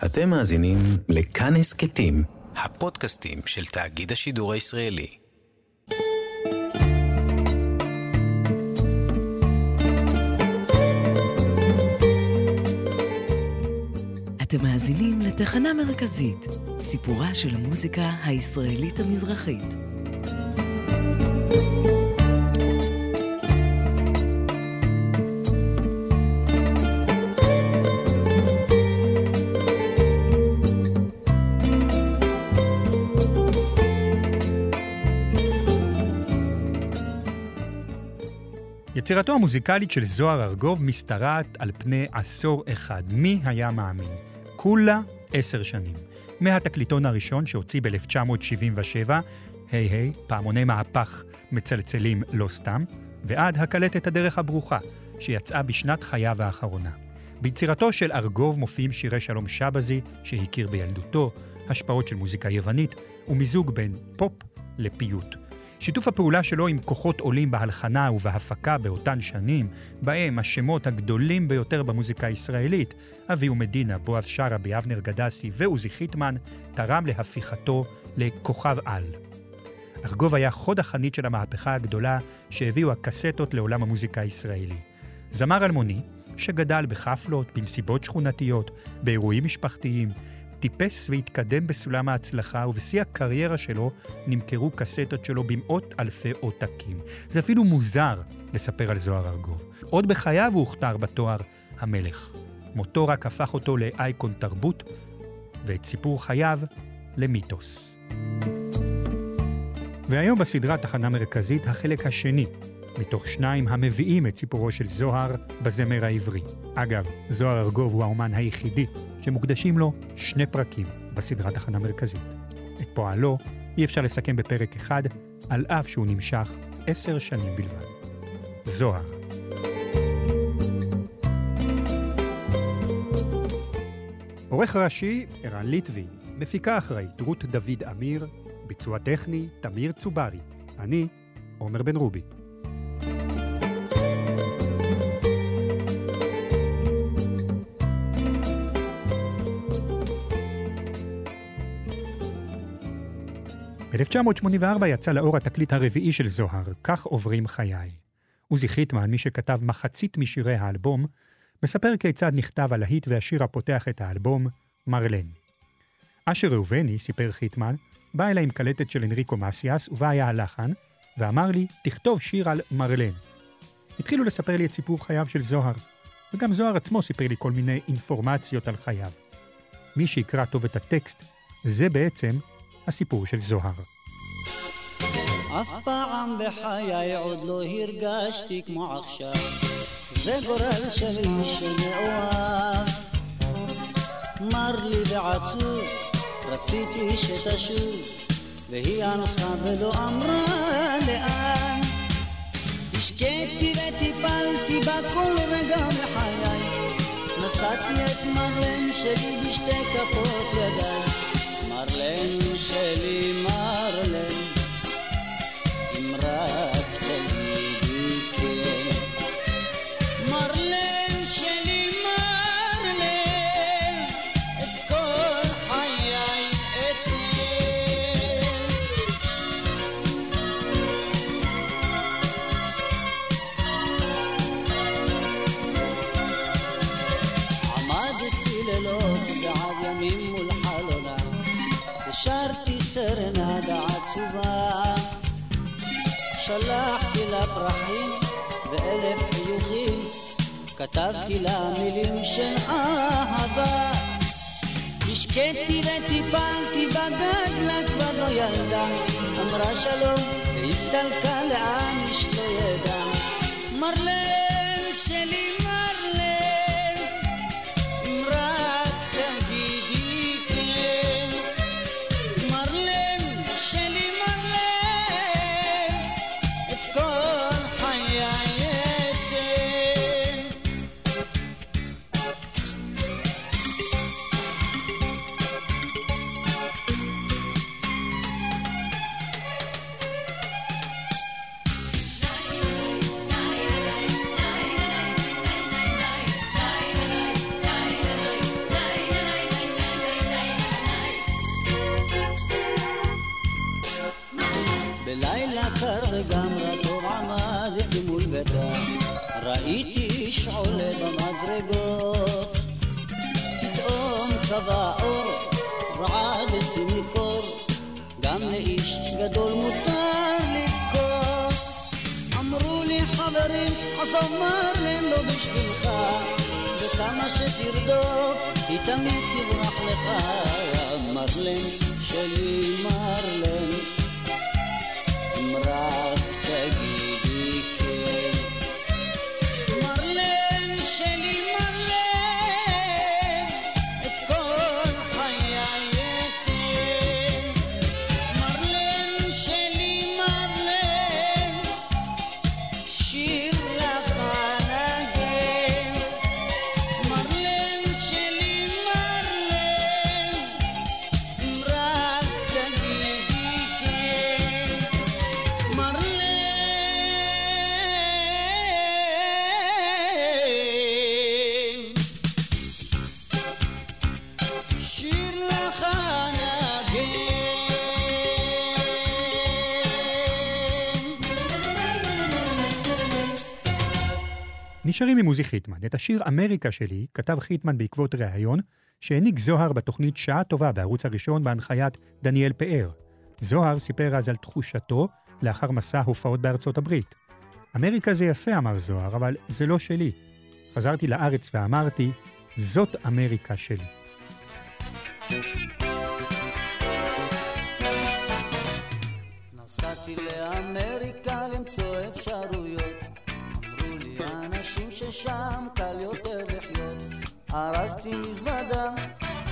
אתם מאזינים לכאן הסכתים, הפודקאסטים של תאגיד השידור הישראלי. אתם מאזינים לתחנה מרכזית, סיפורה של המוזיקה הישראלית המזרחית. יצירתו המוזיקלית של זוהר ארגוב משתרעת על פני עשור אחד. מי היה מאמין? כולה עשר שנים. מהתקליטון הראשון שהוציא ב-1977, היי היי, פעמוני מהפך מצלצלים לא סתם, ועד הקלטת הדרך הברוכה, שיצאה בשנת חייו האחרונה. ביצירתו של ארגוב מופיעים שירי שלום שבזי, שהכיר בילדותו, השפעות של מוזיקה יוונית, ומיזוג בין פופ לפיוט. שיתוף הפעולה שלו עם כוחות עולים בהלחנה ובהפקה באותן שנים, בהם השמות הגדולים ביותר במוזיקה הישראלית, אביהו מדינה, בועז שרעבי, אבנר גדסי ועוזי חיטמן, תרם להפיכתו לכוכב על. ארגוב היה חוד החנית של המהפכה הגדולה שהביאו הקסטות לעולם המוזיקה הישראלי. זמר אלמוני, שגדל בחפלות, במסיבות שכונתיות, באירועים משפחתיים, טיפס והתקדם בסולם ההצלחה, ובשיא הקריירה שלו נמכרו קסטות שלו במאות אלפי עותקים. זה אפילו מוזר לספר על זוהר ארגוב. עוד בחייו הוא הוכתר בתואר המלך. מותו רק הפך אותו לאייקון תרבות, ואת סיפור חייו למיתוס. והיום בסדרה תחנה מרכזית החלק השני, מתוך שניים המביאים את סיפורו של זוהר בזמר העברי. אגב, זוהר ארגוב הוא האומן היחידי שמוקדשים לו שני פרקים בסדרת תחנה מרכזית. את פועלו אי אפשר לסכם בפרק אחד, על אף שהוא נמשך עשר שנים בלבד. זוהר. עורך ראשי, ערן ליטבי, מפיקה אחראית, רות דוד אמיר, ביצוע טכני, תמיר צוברי. אני, עומר בן רובי. ב-1984 יצא לאור התקליט הרביעי של זוהר, כך עוברים חיי. עוזי חיטמן, מי שכתב מחצית משירי האלבום, מספר כיצד נכתב הלהיט והשיר הפותח את האלבום, מרלן. אשר ראובני, סיפר חיטמן, בא אליי עם קלטת של אנריקו מסיאס, ובה היה הלחן, ואמר לי, תכתוב שיר על מרלן. התחילו לספר לי את סיפור חייו של זוהר, וגם זוהר עצמו סיפר לי כל מיני אינפורמציות על חייו. מי שיקרא טוב את הטקסט, זה בעצם הסיפור של זוהר. אף פעם בחיי עוד לא הרגשתי כמו עכשיו, זה גורל של איש שמאוהב. מר לי ועצוב, רציתי שתשוב, והיא ענחה ולא אמרה לאן. השקיתי וטיפלתי בה כל רגע מחיי, נשאתי את מרלן שלי בשתי כפות ידיי. מרלן שלי מרלן, פרחים ואלף חיוכים כתבתי לה מילים של אהבה. השקיתי וטיפלתי בגדלה כבר לא ילדה. אמרה שלום והסתלקה לאן איש לא ידע מרלן שלי נשארים עם עוזי חיטמן. את השיר "אמריקה שלי" כתב חיטמן בעקבות ראיון שהעניק זוהר בתוכנית שעה טובה בערוץ הראשון בהנחיית דניאל פאר. זוהר סיפר אז על תחושתו לאחר מסע הופעות בארצות הברית. אמריקה זה יפה, אמר זוהר, אבל זה לא שלי. חזרתי לארץ ואמרתי, זאת אמריקה שלי. נסעתי ששם קל יותר לחיות. ארזתי מזוודה,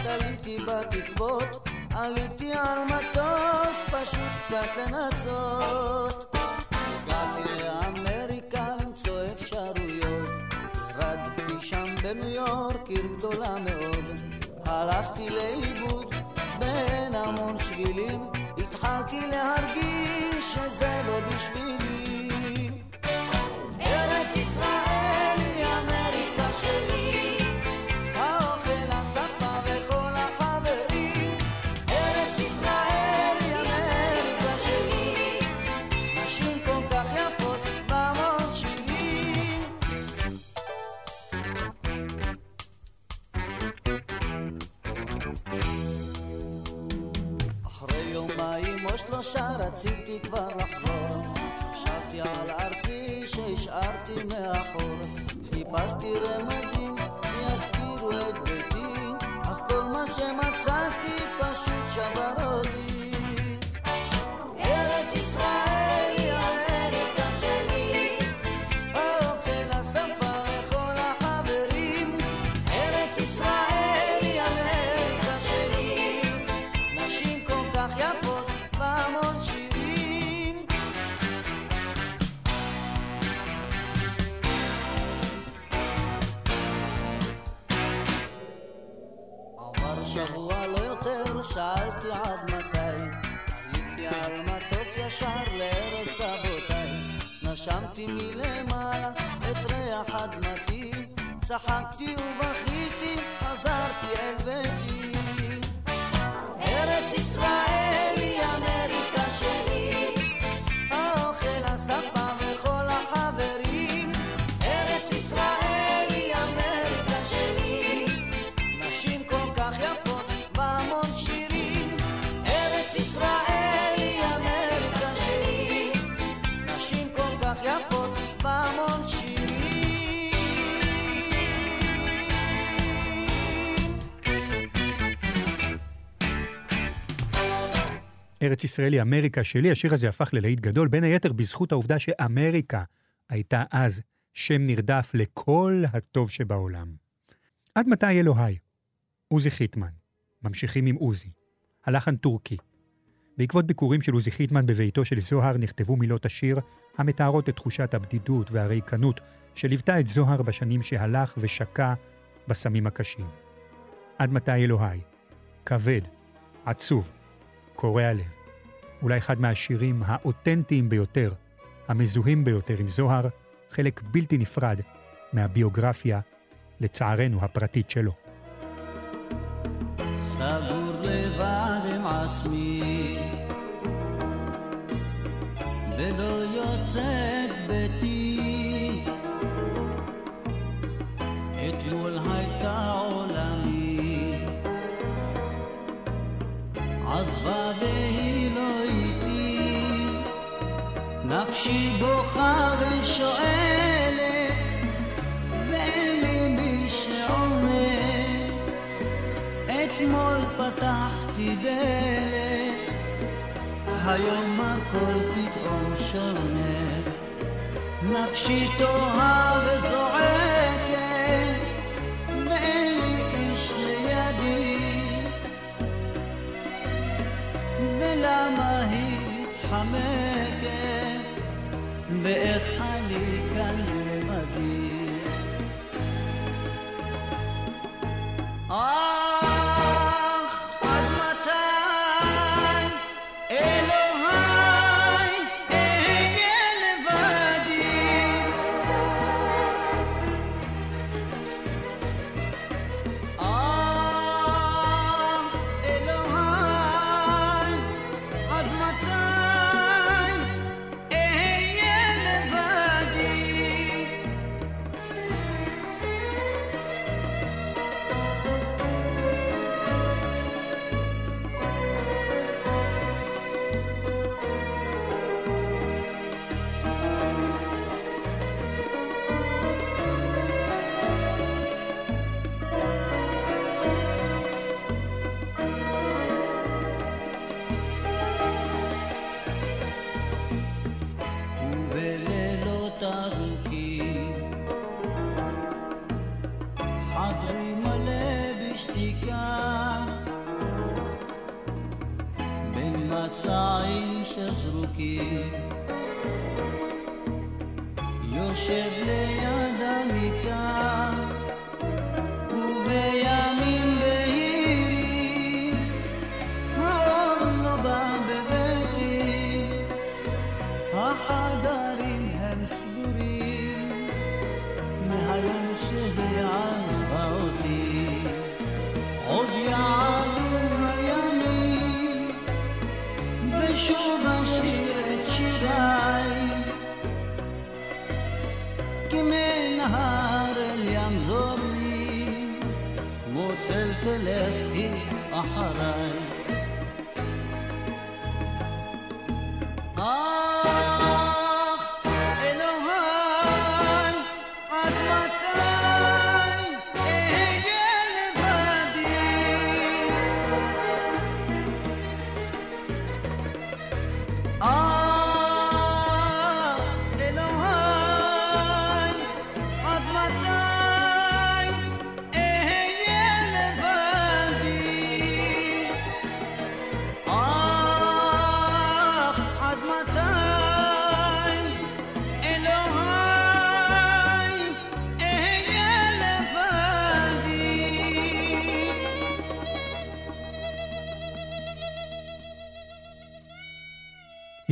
תליתי בתקוות עליתי על מטוס פשוט קצת לנסות. הגעתי לאמריקה למצוא אפשרויות. ירדתי שם בניו יורק, עיר גדולה מאוד. הלכתי לאיבוד Fatima Hur, he passed the. ארץ ישראל היא אמריקה שלי, השיר הזה הפך ללהיט גדול, בין היתר בזכות העובדה שאמריקה הייתה אז שם נרדף לכל הטוב שבעולם. עד מתי אלוהי? עוזי חיטמן. ממשיכים עם עוזי. הלחן טורקי. בעקבות ביקורים של עוזי חיטמן בביתו של זוהר נכתבו מילות השיר המתארות את תחושת הבדידות והריקנות שליוותה את זוהר בשנים שהלך ושקע בסמים הקשים. עד מתי אלוהי? כבד, עצוב, קורע לב. אולי אחד מהשירים האותנטיים ביותר, המזוהים ביותר עם זוהר, חלק בלתי נפרד מהביוגרפיה, לצערנו, הפרטית שלו. סגור נפשי בוכה ושואלת ואין לי מי שעונה. אתמול פתחתי דלת היום הכל פתאום שונה. נפשי תוהה וזועקת ואין לי איש לידי. ולמה היא מתחמקת ואיך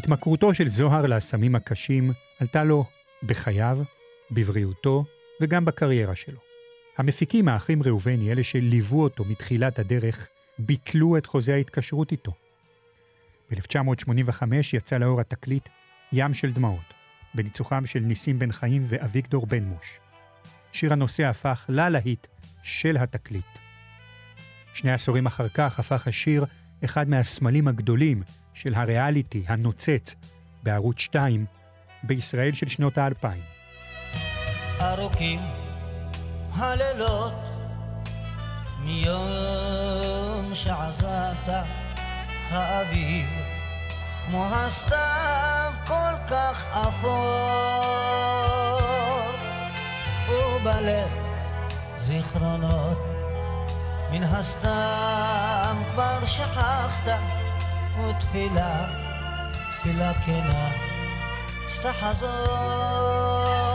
התמכרותו של זוהר לסמים הקשים עלתה לו בחייו, בבריאותו וגם בקריירה שלו. המפיקים האחים ראובני, אלה שליוו אותו מתחילת הדרך, ביטלו את חוזה ההתקשרות איתו. ב-1985 יצא לאור התקליט ים של דמעות, בניצוחם של ניסים בן חיים ואביגדור בן מוש. שיר הנושא הפך ללהיט של התקליט. שני עשורים אחר כך הפך השיר אחד מהסמלים הגדולים של הריאליטי הנוצץ בערוץ 2 בישראל של שנות האלפיים. ארוכים הלילות מיום שעזבת האביב כמו הסתיו כל כך אפור ובלב זיכרונות מן הסתם כבר שכחת ותפילה, תפילה כנה שתחזור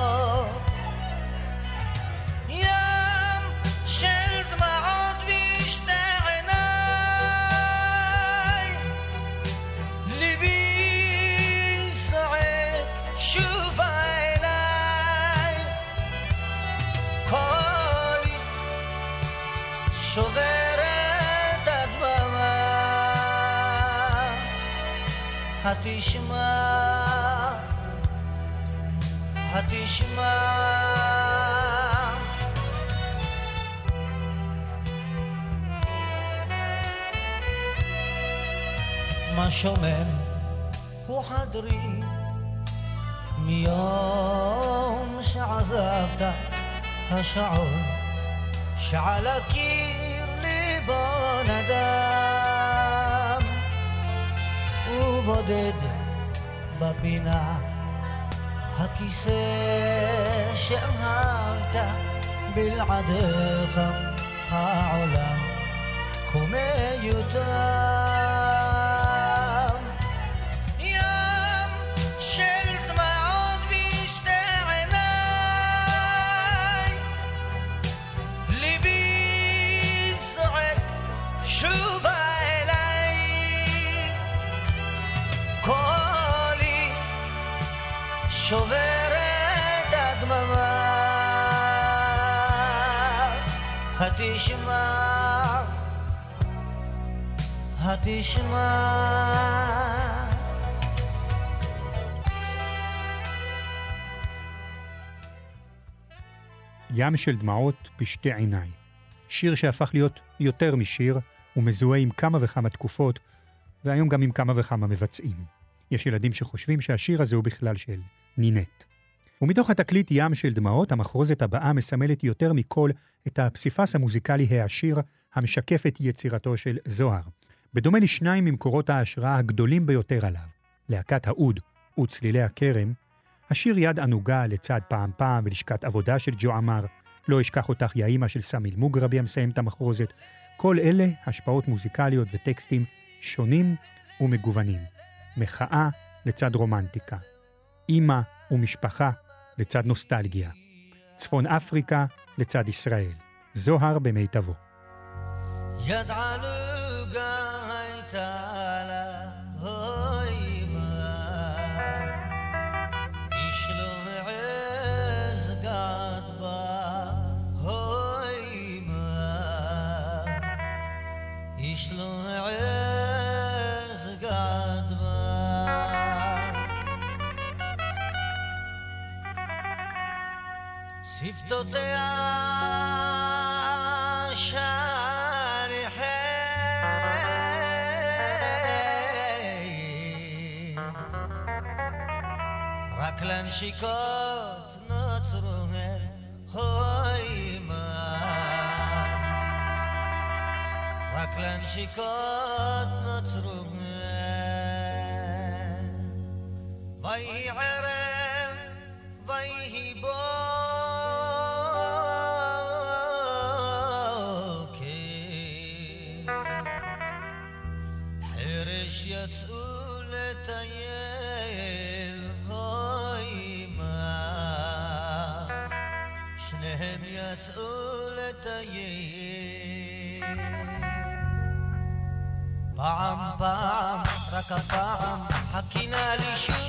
התשמע התשמע מה שומם הוא חדרי מיום שעזבת השעון שעל הקיר ליבו נדם ובודד בפינה. הכיסא שאהבת בלעדיך העולם כה מיותר התשמע התשמע ים של דמעות בשתי עיניי. שיר שהפך להיות יותר משיר, ומזוהה עם כמה וכמה תקופות, והיום גם עם כמה וכמה מבצעים. יש ילדים שחושבים שהשיר הזה הוא בכלל של נינט. ומתוך התקליט ים של דמעות, המחרוזת הבאה מסמלת יותר מכל את הפסיפס המוזיקלי העשיר המשקף את יצירתו של זוהר. בדומה לשניים ממקורות ההשראה הגדולים ביותר עליו, להקת האוד וצלילי הכרם, השיר יד ענוגה לצד פעם פעם ולשכת עבודה של ג'ו עמר, לא אשכח אותך יא אימא של סמיל מוגרבי המסיים את המחרוזת, כל אלה השפעות מוזיקליות וטקסטים שונים ומגוונים. מחאה לצד רומנטיקה. אימא ומשפחה לצד נוסטלגיה. צפון אפריקה לצד ישראל. זוהר במיטבו. יד עלוגה רק לנשיקות נוצרו הן הוי מה רק לנשיקות נוצרו הן ויהי פעם רק הפעם, חכינה לי שוב.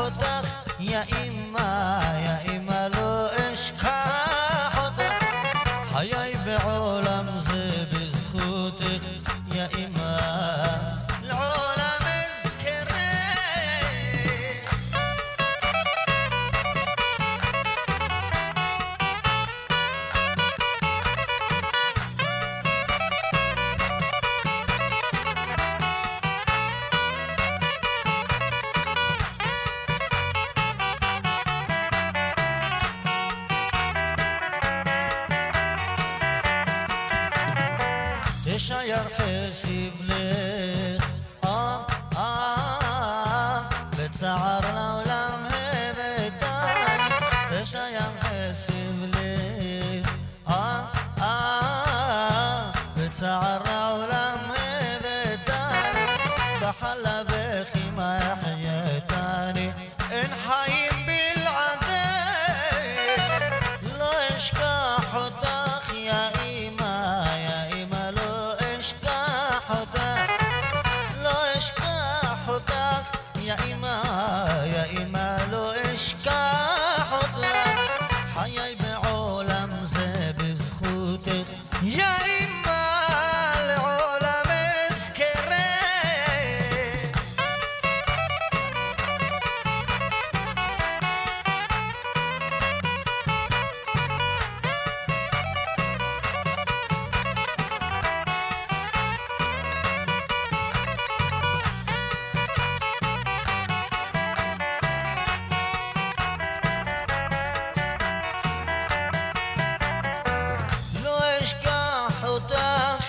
foto.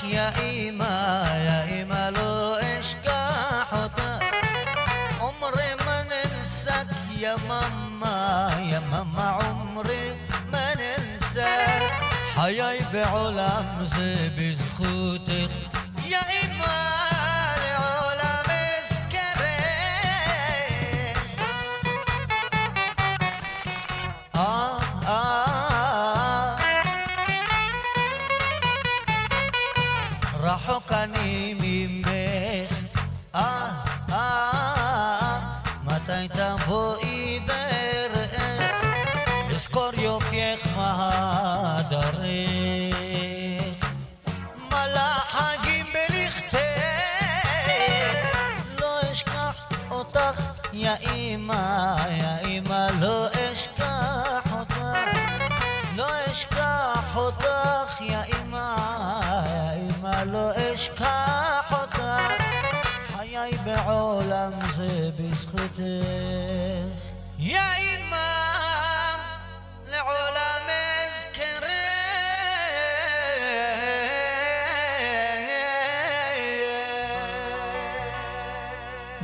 يا إيما يا إيما لو وطاخ عمري ما ننساك يا ماما يا ماما عمري ما ننساك. حياي بعلم زي بزخوتك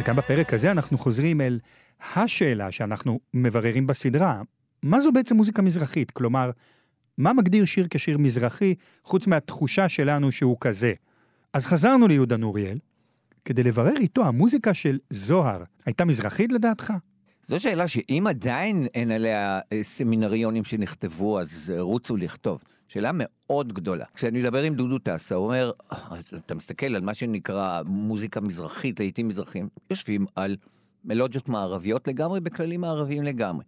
וגם בפרק הזה אנחנו חוזרים אל השאלה שאנחנו מבררים בסדרה. מה זו בעצם מוזיקה מזרחית? כלומר, מה מגדיר שיר כשיר מזרחי, חוץ מהתחושה שלנו שהוא כזה? אז חזרנו ליהודה נוריאל, כדי לברר איתו, המוזיקה של זוהר הייתה מזרחית לדעתך? זו שאלה שאם עדיין אין עליה אה, סמינריונים שנכתבו, אז אה, רוצו לכתוב. שאלה מאוד גדולה. כשאני מדבר עם דודו טסה, הוא אומר, "אה, אתה מסתכל על מה שנקרא מוזיקה מזרחית, לעיתים מזרחים, יושבים על מלודיות מערביות לגמרי, בכללים מערביים לגמרי.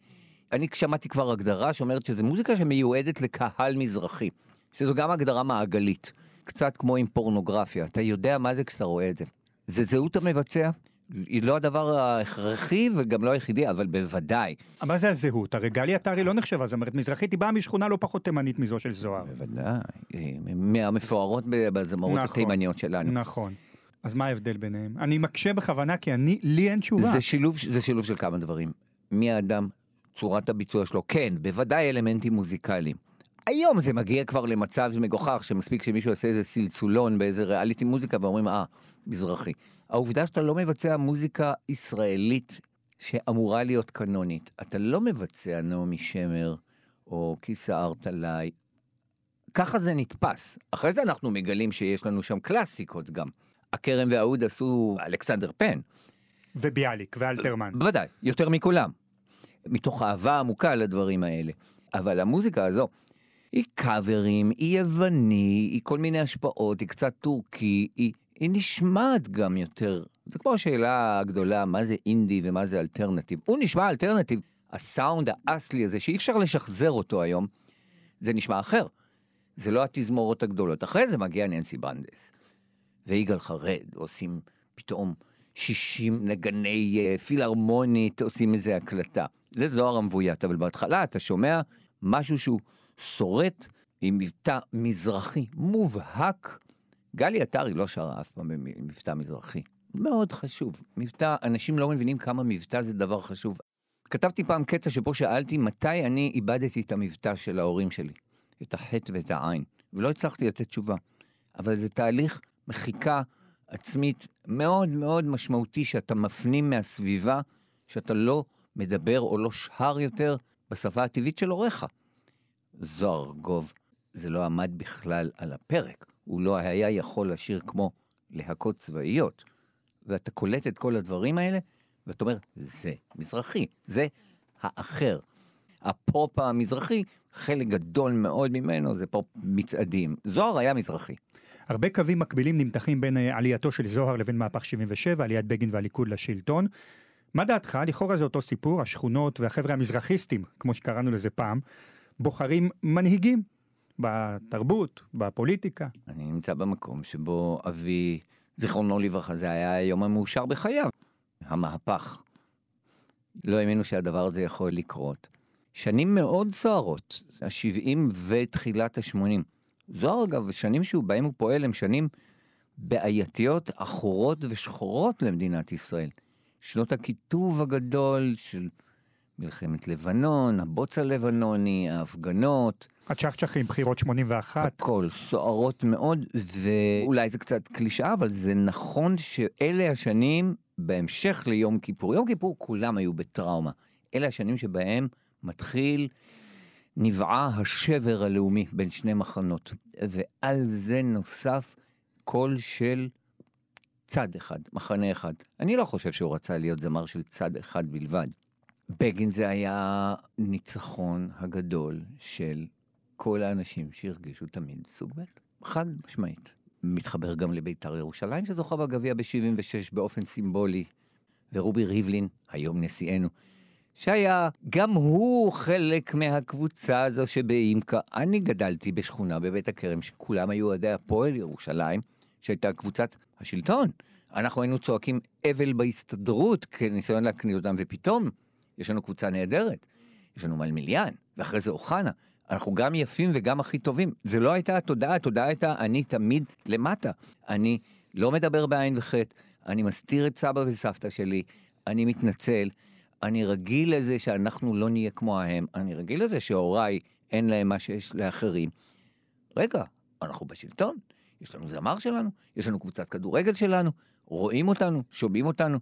אני שמעתי כבר הגדרה שאומרת שזו מוזיקה שמיועדת לקהל מזרחי, שזו גם הגדרה מעגלית, קצת כמו עם פורנוגרפיה, אתה יודע מה זה כשאתה רואה את זה. זה זהות המבצע, היא לא הדבר ההכרחי וגם לא היחידי, אבל בוודאי. מה זה הזהות? הרי גלי עטרי לא נחשבה זמרת מזרחית, היא באה משכונה לא פחות תימנית מזו של זוהר. בוודאי, מהמפוארות בזמרות נכון, התימניות שלנו. נכון. אז מה ההבדל ביניהם? אני מקשה בכוונה כי אני, לי אין תשובה. זה שילוב, זה שילוב של כמה דברים. מי האדם, צורת הביצוע שלו, כן, בוודאי אלמנטים מוזיקליים. היום זה מגיע כבר למצב מגוחך, שמספיק שמישהו יעשה איזה סלסולון באיזה ריאליטי מוזיקה ואומרים, אה, מזרחי. העובדה שאתה לא מבצע מוזיקה ישראלית שאמורה להיות קנונית. אתה לא מבצע נעמי שמר או כיסא ארטלאי. ככה זה נתפס. אחרי זה אנחנו מגלים שיש לנו שם קלאסיקות גם. הכרם והאוד עשו אלכסנדר פן. וביאליק ואלתרמן. בוודאי, יותר מכולם. מתוך אהבה עמוקה לדברים האלה. אבל המוזיקה הזו, היא קאברים, היא יווני, היא כל מיני השפעות, היא קצת טורקי, היא, היא נשמעת גם יותר. זה כמו השאלה הגדולה, מה זה אינדי ומה זה אלטרנטיב. הוא נשמע אלטרנטיב. הסאונד האסלי הזה, שאי אפשר לשחזר אותו היום, זה נשמע אחר. זה לא התזמורות הגדולות. אחרי זה מגיע ננסי ברנדס. ויגאל חרד עושים פתאום 60 נגני uh, פילהרמונית, עושים איזה הקלטה. זה זוהר המבוית, אבל בהתחלה אתה שומע משהו שהוא שורט עם מבטא מזרחי מובהק. גלי עטרי לא שרה אף פעם במבטא מזרחי. מאוד חשוב. מבטא, אנשים לא מבינים כמה מבטא זה דבר חשוב. כתבתי פעם קטע שבו שאלתי מתי אני איבדתי את המבטא של ההורים שלי, את החטא ואת העין, ולא הצלחתי לתת תשובה. אבל זה תהליך מחיקה עצמית מאוד מאוד משמעותי שאתה מפנים מהסביבה, שאתה לא מדבר או לא שר יותר בשפה הטבעית של הוריך. זוהר גוב, זה לא עמד בכלל על הפרק. הוא לא היה יכול לשיר כמו להקות צבאיות. ואתה קולט את כל הדברים האלה, ואתה אומר, זה מזרחי, זה האחר. הפופ המזרחי, חלק גדול מאוד ממנו זה פופ מצעדים. זוהר היה מזרחי. הרבה קווים מקבילים נמתחים בין אה, עלייתו של זוהר לבין מהפך 77, עליית בגין והליכוד לשלטון. מה דעתך? לכאורה זה אותו סיפור, השכונות והחבר'ה המזרחיסטים, כמו שקראנו לזה פעם, בוחרים מנהיגים בתרבות, בפוליטיקה. אני נמצא במקום שבו אבי, זיכרונו לברכה, זה היה היום המאושר בחייו. המהפך. לא האמינו שהדבר הזה יכול לקרות. שנים מאוד סוערות, ה-70 ותחילת ה-80. זוהר, אגב, שנים שבהם הוא פועל הם שנים בעייתיות, עכורות ושחורות למדינת ישראל. שנות הקיטוב הגדול של מלחמת לבנון, הבוץ הלבנוני, ההפגנות. הצ'חצ'חים, בחירות 81. הכל, סוערות מאוד, ואולי זה קצת קלישאה, אבל זה נכון שאלה השנים בהמשך ליום כיפור. יום כיפור כולם היו בטראומה. אלה השנים שבהם מתחיל, נבעה השבר הלאומי בין שני מחנות. ועל זה נוסף קול של צד אחד, מחנה אחד. אני לא חושב שהוא רצה להיות זמר של צד אחד בלבד. בגין זה היה ניצחון הגדול של כל האנשים שהרגישו תמיד סוג ב', חד משמעית. מתחבר גם לבית"ר ירושלים שזוכה בגביע ב-76 באופן סימבולי, ורובי ריבלין, היום נשיאנו, שהיה גם הוא חלק מהקבוצה הזו שבאימקה. אני גדלתי בשכונה בבית הכרם שכולם היו אוהדי הפועל ירושלים, שהייתה קבוצת השלטון. אנחנו היינו צועקים אבל בהסתדרות כניסיון להקניא אותם, ופתאום יש לנו קבוצה נהדרת. יש לנו מלמיליאן, ואחרי זה אוחנה. אנחנו גם יפים וגם הכי טובים. זה לא הייתה התודעה, התודעה הייתה אני תמיד למטה. אני לא מדבר בעין וחטא, אני מסתיר את סבא וסבתא שלי, אני מתנצל, אני רגיל לזה שאנחנו לא נהיה כמוהם, אני רגיל לזה שהוריי אין להם מה שיש לאחרים. רגע, אנחנו בשלטון, יש לנו זמר שלנו, יש לנו קבוצת כדורגל שלנו, רואים אותנו, שומעים אותנו.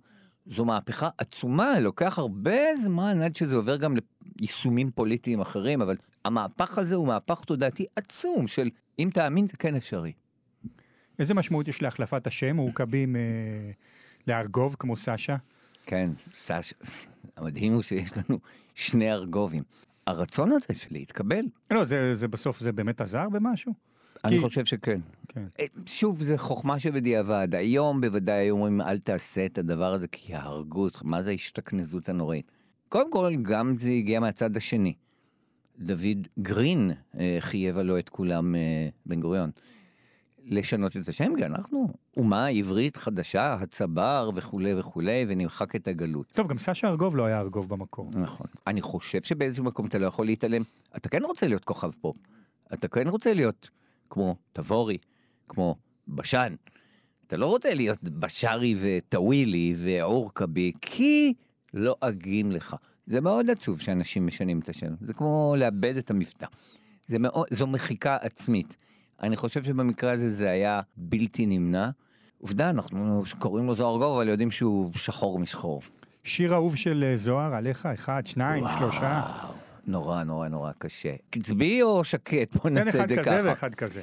זו מהפכה עצומה, לוקח הרבה זמן עד שזה עובר גם ליישומים פוליטיים אחרים, אבל המהפך הזה הוא מהפך תודעתי עצום של אם תאמין זה כן אפשרי. איזה משמעות יש להחלפת השם? מורכבים אה, לארגוב כמו סשה? כן, סשה, המדהים הוא שיש לנו שני ארגובים. הרצון הזה של להתקבל. לא, זה, זה בסוף, זה באמת עזר במשהו? אני כי- חושב שכן. כן. אה, שוב, זה חוכמה שבדיעבד. היום בוודאי היו אומרים, אל תעשה את הדבר הזה, כי יהרגו אותך. מה זה ההשתכנזות הנוראית? קודם כל, גם זה הגיע מהצד השני. דוד גרין אה, חייב עלו את כולם, אה, בן גוריון, לשנות את השם, כי אנחנו אומה עברית חדשה, הצבר וכולי וכולי, ונמחק את הגלות. טוב, גם סשה ארגוב לא היה ארגוב במקור. נכון. אני חושב שבאיזשהו מקום אתה לא יכול להתעלם. אתה כן רוצה להיות כוכב פופ. אתה כן רוצה להיות כמו תבורי, כמו בשן. אתה לא רוצה להיות בשארי וטווילי ועורקבי, כי לועגים לך. זה מאוד עצוב שאנשים משנים את השם. זה כמו לאבד את המבטא. זה מאוד, זו מחיקה עצמית. אני חושב שבמקרה הזה זה היה בלתי נמנע. עובדה, אנחנו קוראים לו זוהר גוב, אבל יודעים שהוא שחור משחור. שיר אהוב של אה, זוהר עליך, אחד, שניים, שלושה. וואו, נורא, נורא, נורא קשה. קצבי או שקט? בוא תן נעשה אחד את זה כזה ככה. ואחד כזה.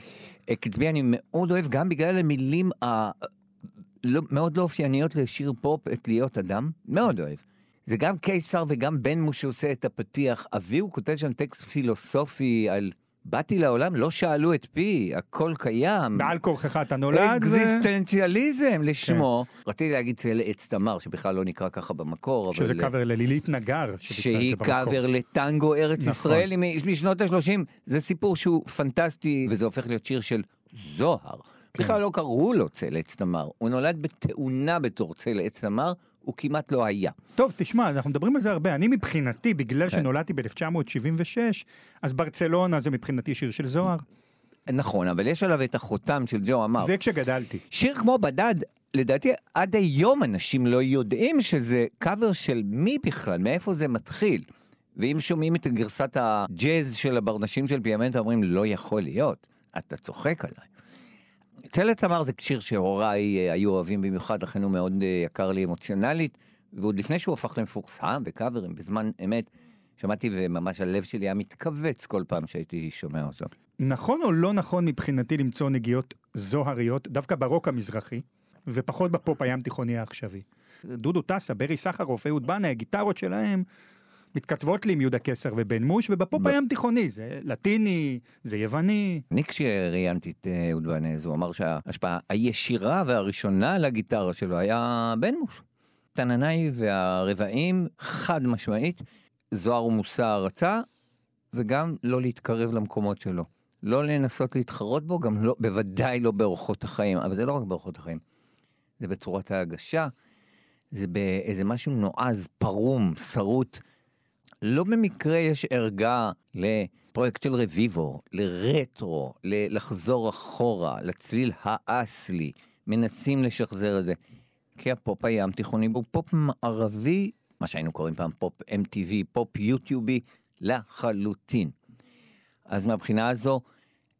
אה, קצבי אני מאוד אוהב, גם בגלל המילים ה... לא, מאוד לא אופייניות לשיר פופ, את להיות אדם, מאוד אוהב. זה גם קיסר וגם בן מוש שעושה את הפתיח. אביהו כותב שם טקסט פילוסופי על באתי לעולם, לא שאלו את פי, הכל קיים. בעל כורחך אתה נולד. אקזיסטנציאליזם לשמו. רציתי להגיד צל עץ תמר, שבכלל לא נקרא ככה במקור, אבל... שזה קאבר ללילית נגר, שהיא. קאבר לטנגו ארץ נכון. ישראל משנות ה-30. זה סיפור שהוא פנטסטי, וזה הופך להיות שיר של זוהר. כן. בכלל לא קראו לו צל עץ תמר, הוא נולד בתאונה בתור צל עץ תמר, הוא כמעט לא היה. טוב, תשמע, אנחנו מדברים על זה הרבה. אני מבחינתי, בגלל כן. שנולדתי ב-1976, אז ברצלונה זה מבחינתי שיר של זוהר. נכון, אבל יש עליו את החותם של ג'ו אמר. זה כשגדלתי. שיר כמו בדד, לדעתי עד היום אנשים לא יודעים שזה קאבר של מי בכלל, מאיפה זה מתחיל. ואם שומעים את גרסת הג'אז של הברנשים של פיאמנטה, אומרים, לא יכול להיות, אתה צוחק עליי. צלץ אמר זה שיר שהוריי אה, היו אוהבים במיוחד, לכן הוא מאוד אה, יקר לי אמוציונלית, ועוד לפני שהוא הפך למפורסם בקאברים, בזמן אמת, שמעתי וממש הלב שלי היה מתכווץ כל פעם שהייתי שומע אותו. נכון או לא נכון מבחינתי למצוא נגיעות זוהריות, דווקא ברוק המזרחי, ופחות בפופ הים תיכוני העכשווי? דודו טסה, ברי סחרוף, אהוד בנה, הגיטרות שלהם מתכתבות לי עם יהודה קסר ובן מוש, ובפופ הים תיכוני זה לטיני, זה יווני. אני כשראיינתי את אה, אהוד בנז, הוא אמר שההשפעה הישירה והראשונה על הגיטרה שלו היה בן מוש. תננאי והרבעים, חד משמעית, זוהר הוא מושא הערצה, וגם לא להתקרב למקומות שלו. לא לנסות להתחרות בו, גם לא, בוודאי לא באורחות החיים, אבל זה לא רק באורחות החיים. זה בצורת ההגשה, זה באיזה משהו נועז, פרום, שרוט. לא במקרה יש ערגה לפרויקט של רביבו, לרטרו, לחזור אחורה, לצליל האסלי, מנסים לשחזר את זה. כי הפופ הים תיכוני הוא פופ מערבי, מה שהיינו קוראים פעם פופ MTV, פופ יוטיובי, לחלוטין. אז מהבחינה הזו,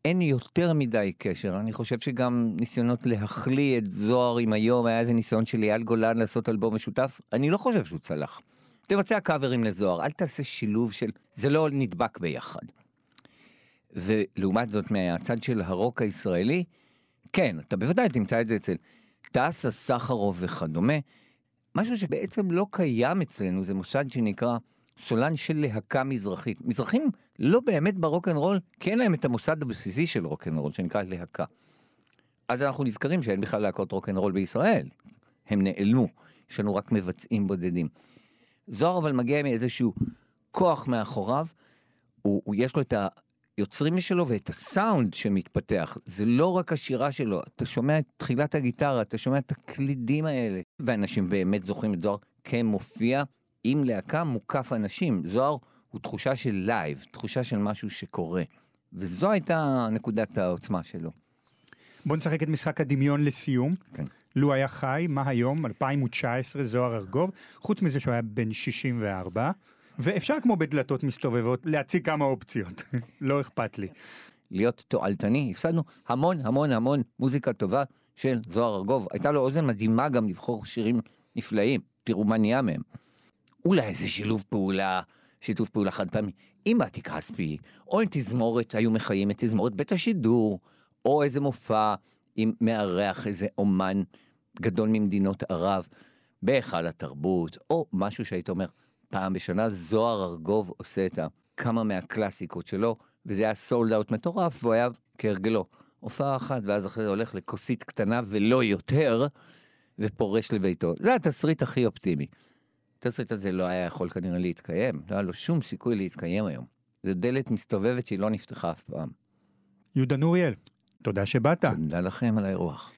אין יותר מדי קשר. אני חושב שגם ניסיונות להחליא את זוהר עם היום, היה איזה ניסיון של אייל גולן לעשות אלבום משותף, אני לא חושב שהוא צלח. תבצע קאברים לזוהר, אל תעשה שילוב של... זה לא נדבק ביחד. ולעומת זאת, מהצד של הרוק הישראלי, כן, אתה בוודאי תמצא את זה אצל טסה, סחרוב וכדומה. משהו שבעצם לא קיים אצלנו, זה מושג שנקרא סולן של להקה מזרחית. מזרחים לא באמת ברוקנרול, כי אין להם את המוסד הבסיסי של רוקנרול, שנקרא להקה. אז אנחנו נזכרים שאין בכלל להקות רוקנרול בישראל. הם נעלמו, יש לנו רק מבצעים בודדים. זוהר אבל מגיע מאיזשהו כוח מאחוריו, הוא, הוא יש לו את היוצרים משלו ואת הסאונד שמתפתח. זה לא רק השירה שלו, אתה שומע את תחילת הגיטרה, אתה שומע את הקלידים האלה. ואנשים באמת זוכרים את זוהר כמופיע עם להקה מוקף אנשים. זוהר הוא תחושה של live, תחושה של משהו שקורה. וזו הייתה נקודת העוצמה שלו. בוא נשחק את משחק הדמיון לסיום. כן. לו היה חי, מה היום, 2019, זוהר ארגוב, חוץ מזה שהוא היה בן 64, ואפשר כמו בדלתות מסתובבות להציג כמה אופציות, לא אכפת לי. להיות תועלתני, הפסדנו המון המון המון מוזיקה טובה של זוהר ארגוב. הייתה לו אוזן מדהימה גם לבחור שירים נפלאים, תראו מה נהיה מהם. אולי איזה שילוב פעולה, שיתוף פעולה חד פעמי, עם מתי כספי, או עם תזמורת, היו מחיים את תזמורת בית השידור, או איזה מופע עם מארח איזה אומן גדול ממדינות ערב בהיכל התרבות, או משהו שהיית אומר, פעם בשנה זוהר ארגוב עושה את כמה מהקלאסיקות שלו, וזה היה סולד אאוט מטורף, והוא היה כהרגלו. הופעה אחת, ואז אחרי זה הולך לכוסית קטנה ולא יותר, ופורש לביתו. זה התסריט הכי אופטימי. התסריט הזה לא היה יכול כנראה להתקיים, לא היה לו שום סיכוי להתקיים היום. זו דלת מסתובבת שהיא לא נפתחה אף פעם. יהודה נוריאל, תודה שבאת. תודה לכם על האירוח.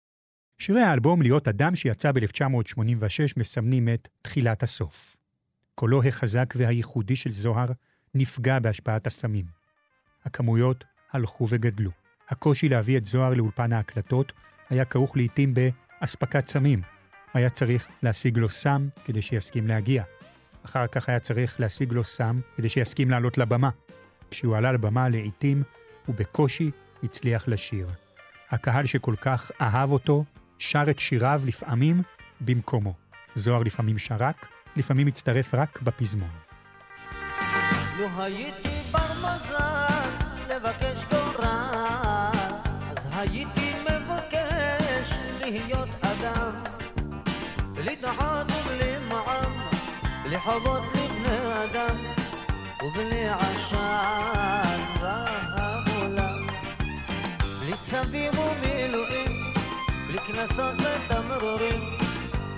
שירי האלבום להיות אדם שיצא ב-1986 מסמנים את תחילת הסוף. קולו החזק והייחודי של זוהר נפגע בהשפעת הסמים. הכמויות הלכו וגדלו. הקושי להביא את זוהר לאולפן ההקלטות היה כרוך לעתים באספקת סמים. היה צריך להשיג לו סם כדי שיסכים להגיע. אחר כך היה צריך להשיג לו סם כדי שיסכים לעלות לבמה. כשהוא עלה לבמה לעתים, הוא בקושי הצליח לשיר. הקהל שכל כך אהב אותו, שר את שיריו לפעמים במקומו. זוהר לפעמים שרק, לפעמים מצטרף רק בפזמון. לו הייתי בר מזל לבקש גורל, אז הייתי מבקש להיות אדם, בלי דעת ובלי מעם, בלי חובות לבני אדם, ובלי עשן בעולם, בלי צווים ומילואים, בלי קנסות ותמרורים,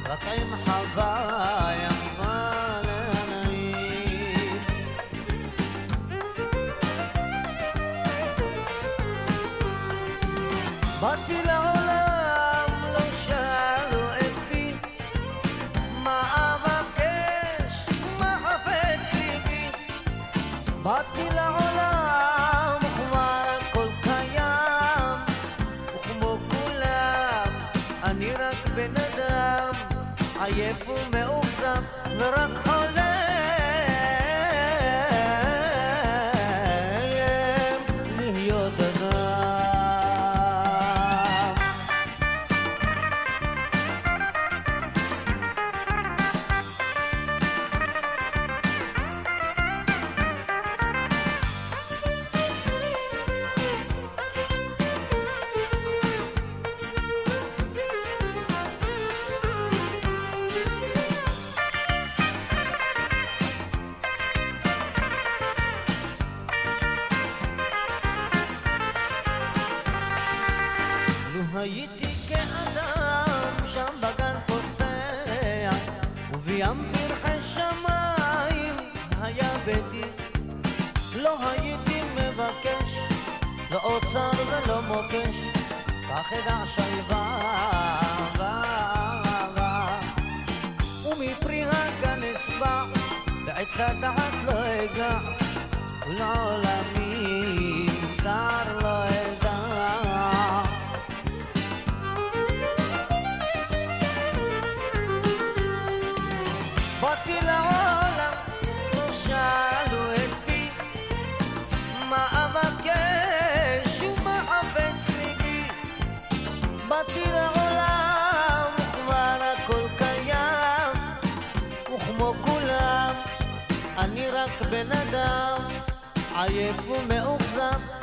רק עם חווה בן אדם, עייף ומאוכזב,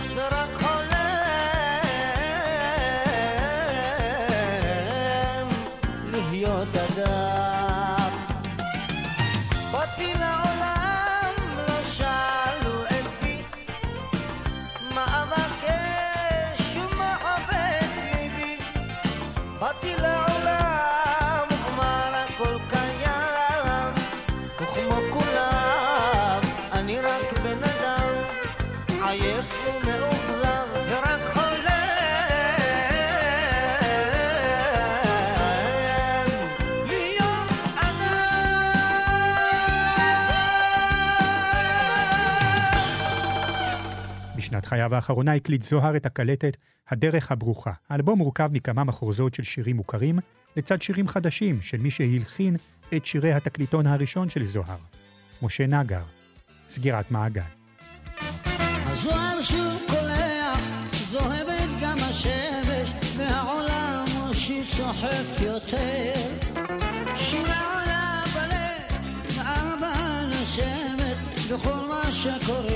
בשנת חייו האחרונה הקליט זוהר את הקלטת "הדרך הברוכה". האלבום מורכב מכמה מחורזות של שירים מוכרים, לצד שירים חדשים של מי שהלחין את שירי התקליטון הראשון של זוהר, משה נגר, סגירת מעגל. הזוהר שוב קולח, זוהבת גם השמש, והעולם מושיט צוחק יותר. שירה עולה בלב, ואהבה נושמת, וכל מה שקורה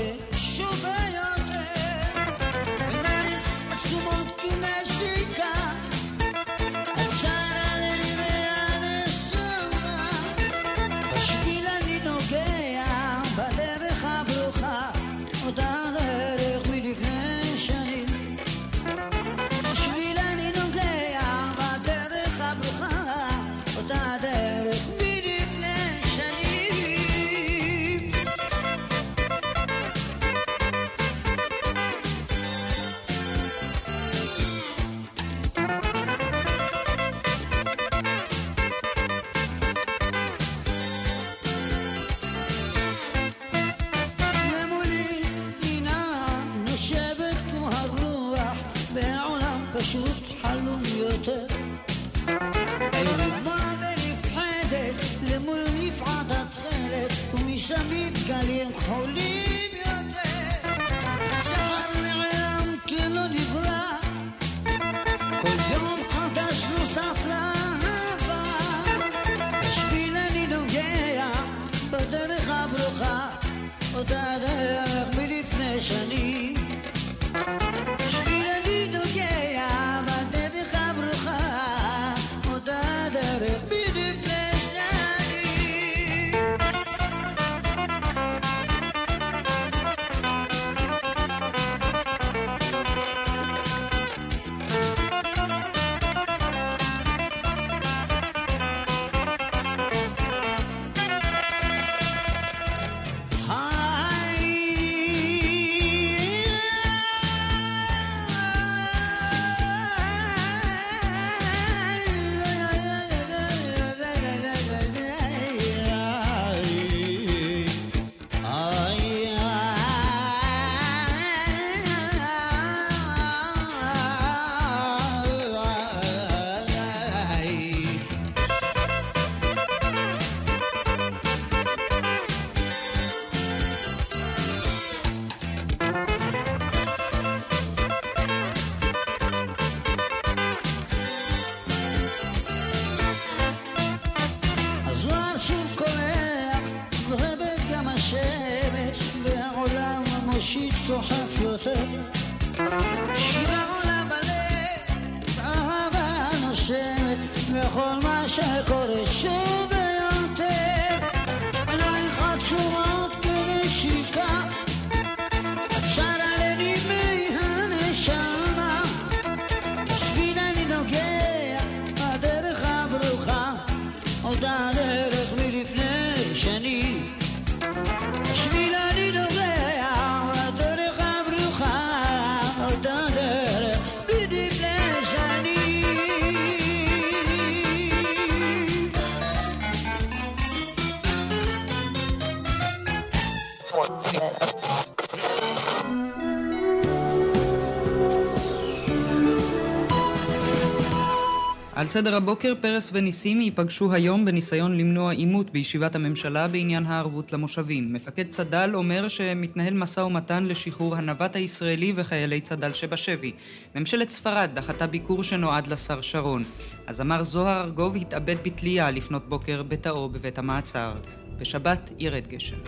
סדר הבוקר פרס וניסים ייפגשו היום בניסיון למנוע עימות בישיבת הממשלה בעניין הערבות למושבים. מפקד צד"ל אומר שמתנהל משא ומתן לשחרור הנווט הישראלי וחיילי צד"ל שבשבי. ממשלת ספרד דחתה ביקור שנועד לשר שרון. הזמר זוהר ארגוב התאבד בתלייה לפנות בוקר בתאו בבית המעצר. בשבת ירד גשם.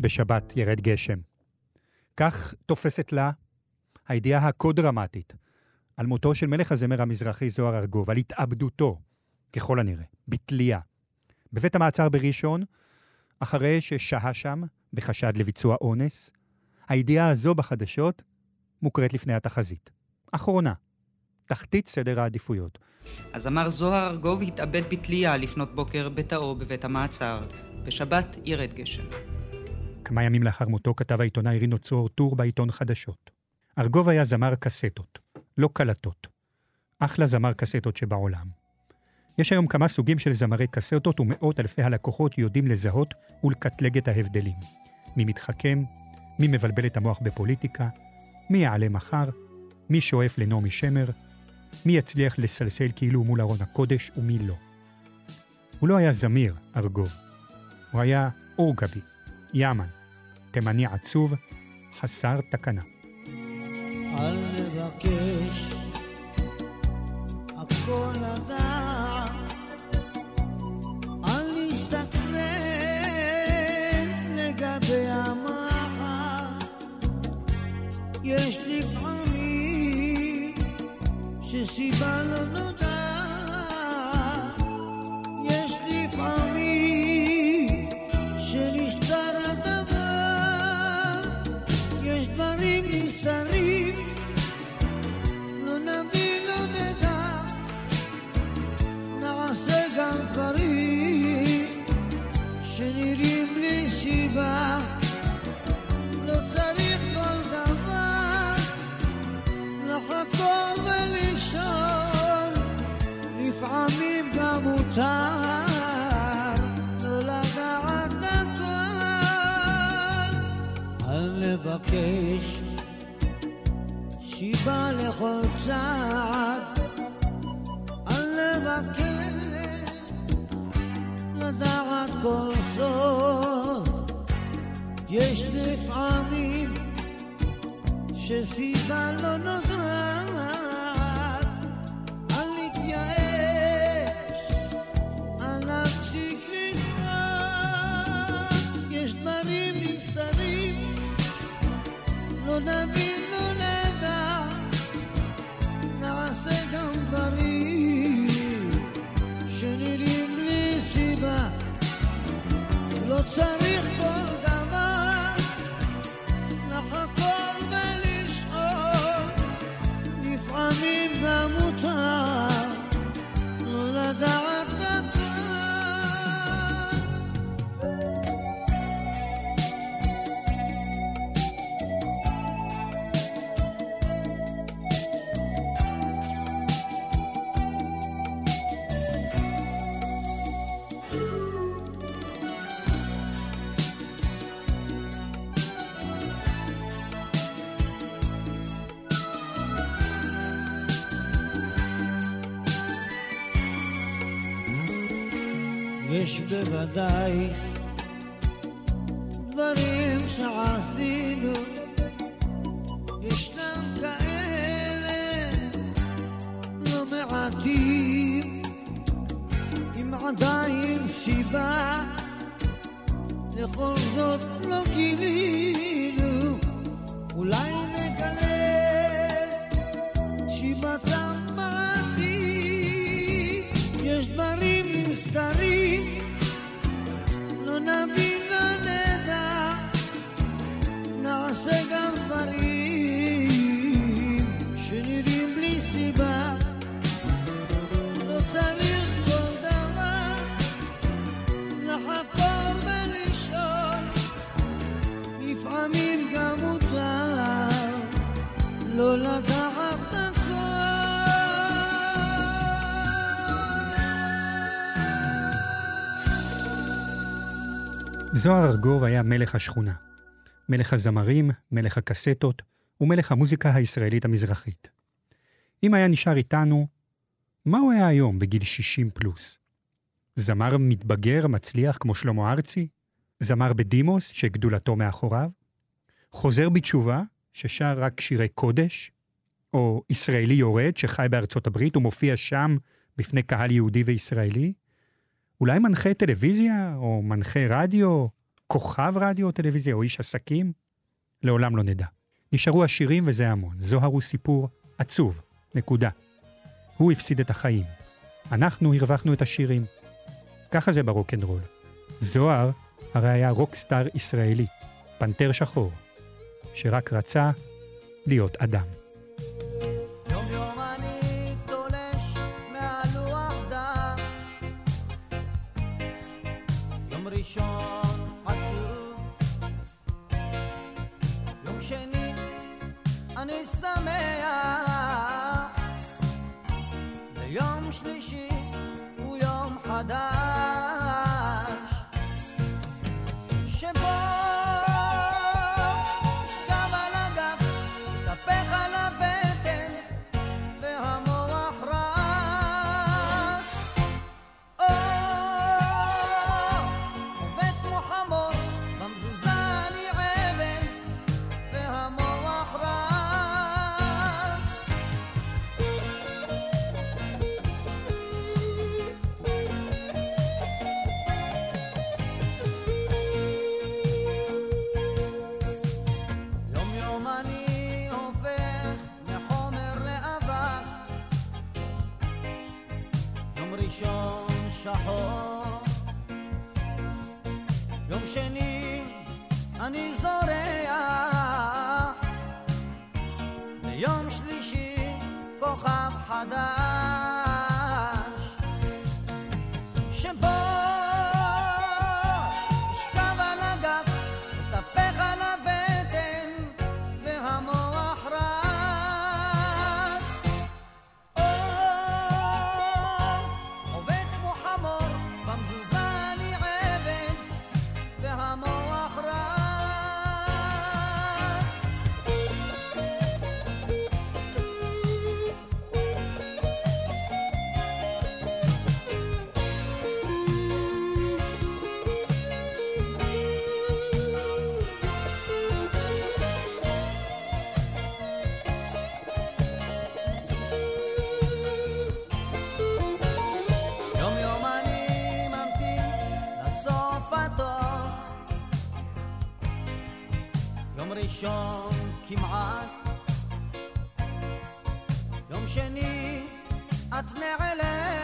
בשבת ירד גשם. כך תופסת לה הידיעה הכה-דרמטית על מותו של מלך הזמר המזרחי זוהר ארגוב, על התאבדותו, ככל הנראה, בתלייה. בבית המעצר בראשון, אחרי ששהה שם בחשד לביצוע אונס, הידיעה הזו בחדשות מוקראת לפני התחזית. אחרונה, תחתית סדר העדיפויות. הזמר זוהר ארגוב התאבד בתלייה לפנות בוקר בתאו בבית המעצר. בשבת ירד גשם. כמה ימים לאחר מותו כתב העיתונאי רינו צור טור בעיתון חדשות. ארגוב היה זמר קסטות, לא קלטות. אחלה זמר קסטות שבעולם. יש היום כמה סוגים של זמרי קסטות ומאות אלפי הלקוחות יודעים לזהות ולקטלג את ההבדלים. מי מתחכם, מי מבלבל את המוח בפוליטיקה, מי יעלה מחר, מי שואף לנעמי שמר, מי יצליח לסלסל כאילו מול ארון הקודש ומי לא. הוא לא היה זמיר, ארגוב. הוא היה אורגבי, יאמן, תימני עצוב, חסר תקנה. אל לבקש הכל לדעת אל להסתכנן לגבי המחר. יש לפעמים שסיבה לא נודעת לפעמים גם מותר לא לדעת הכל אל לבקש שיבה לכל צעד, אל לבקש לדעת כל סוד. יש לפעמים שסיבה לא נודעת, לא נבין, בוודאי זוהר ארגוב היה מלך השכונה. מלך הזמרים, מלך הקסטות ומלך המוזיקה הישראלית המזרחית. אם היה נשאר איתנו, מה הוא היה היום בגיל 60 פלוס? זמר מתבגר, מצליח, כמו שלמה ארצי? זמר בדימוס, שגדולתו מאחוריו? חוזר בתשובה, ששר רק שירי קודש? או ישראלי יורד, שחי בארצות הברית ומופיע שם בפני קהל יהודי וישראלי? אולי מנחה טלוויזיה, או מנחה רדיו, כוכב רדיו או טלוויזיה, או איש עסקים? לעולם לא נדע. נשארו השירים וזה המון. זוהר הוא סיפור עצוב, נקודה. הוא הפסיד את החיים. אנחנו הרווחנו את השירים. ככה זה ברוקנרול. זוהר הרי היה רוקסטאר ישראלי, פנתר שחור, שרק רצה להיות אדם. ראשון כמעט. יום שני את נעלמת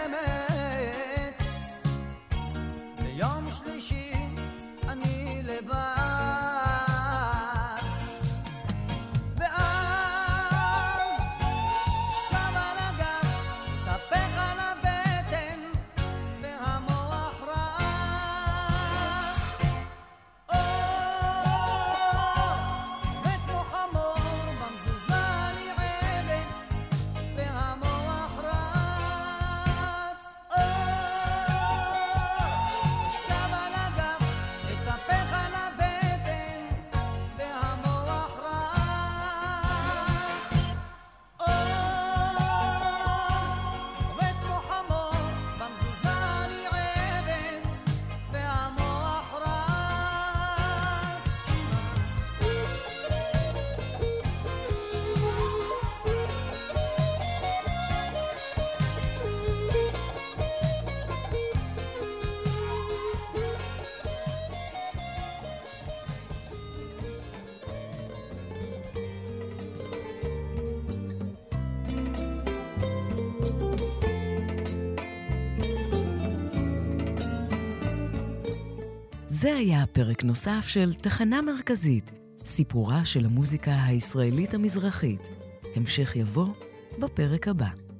היה פרק נוסף של תחנה מרכזית, סיפורה של המוזיקה הישראלית המזרחית. המשך יבוא בפרק הבא.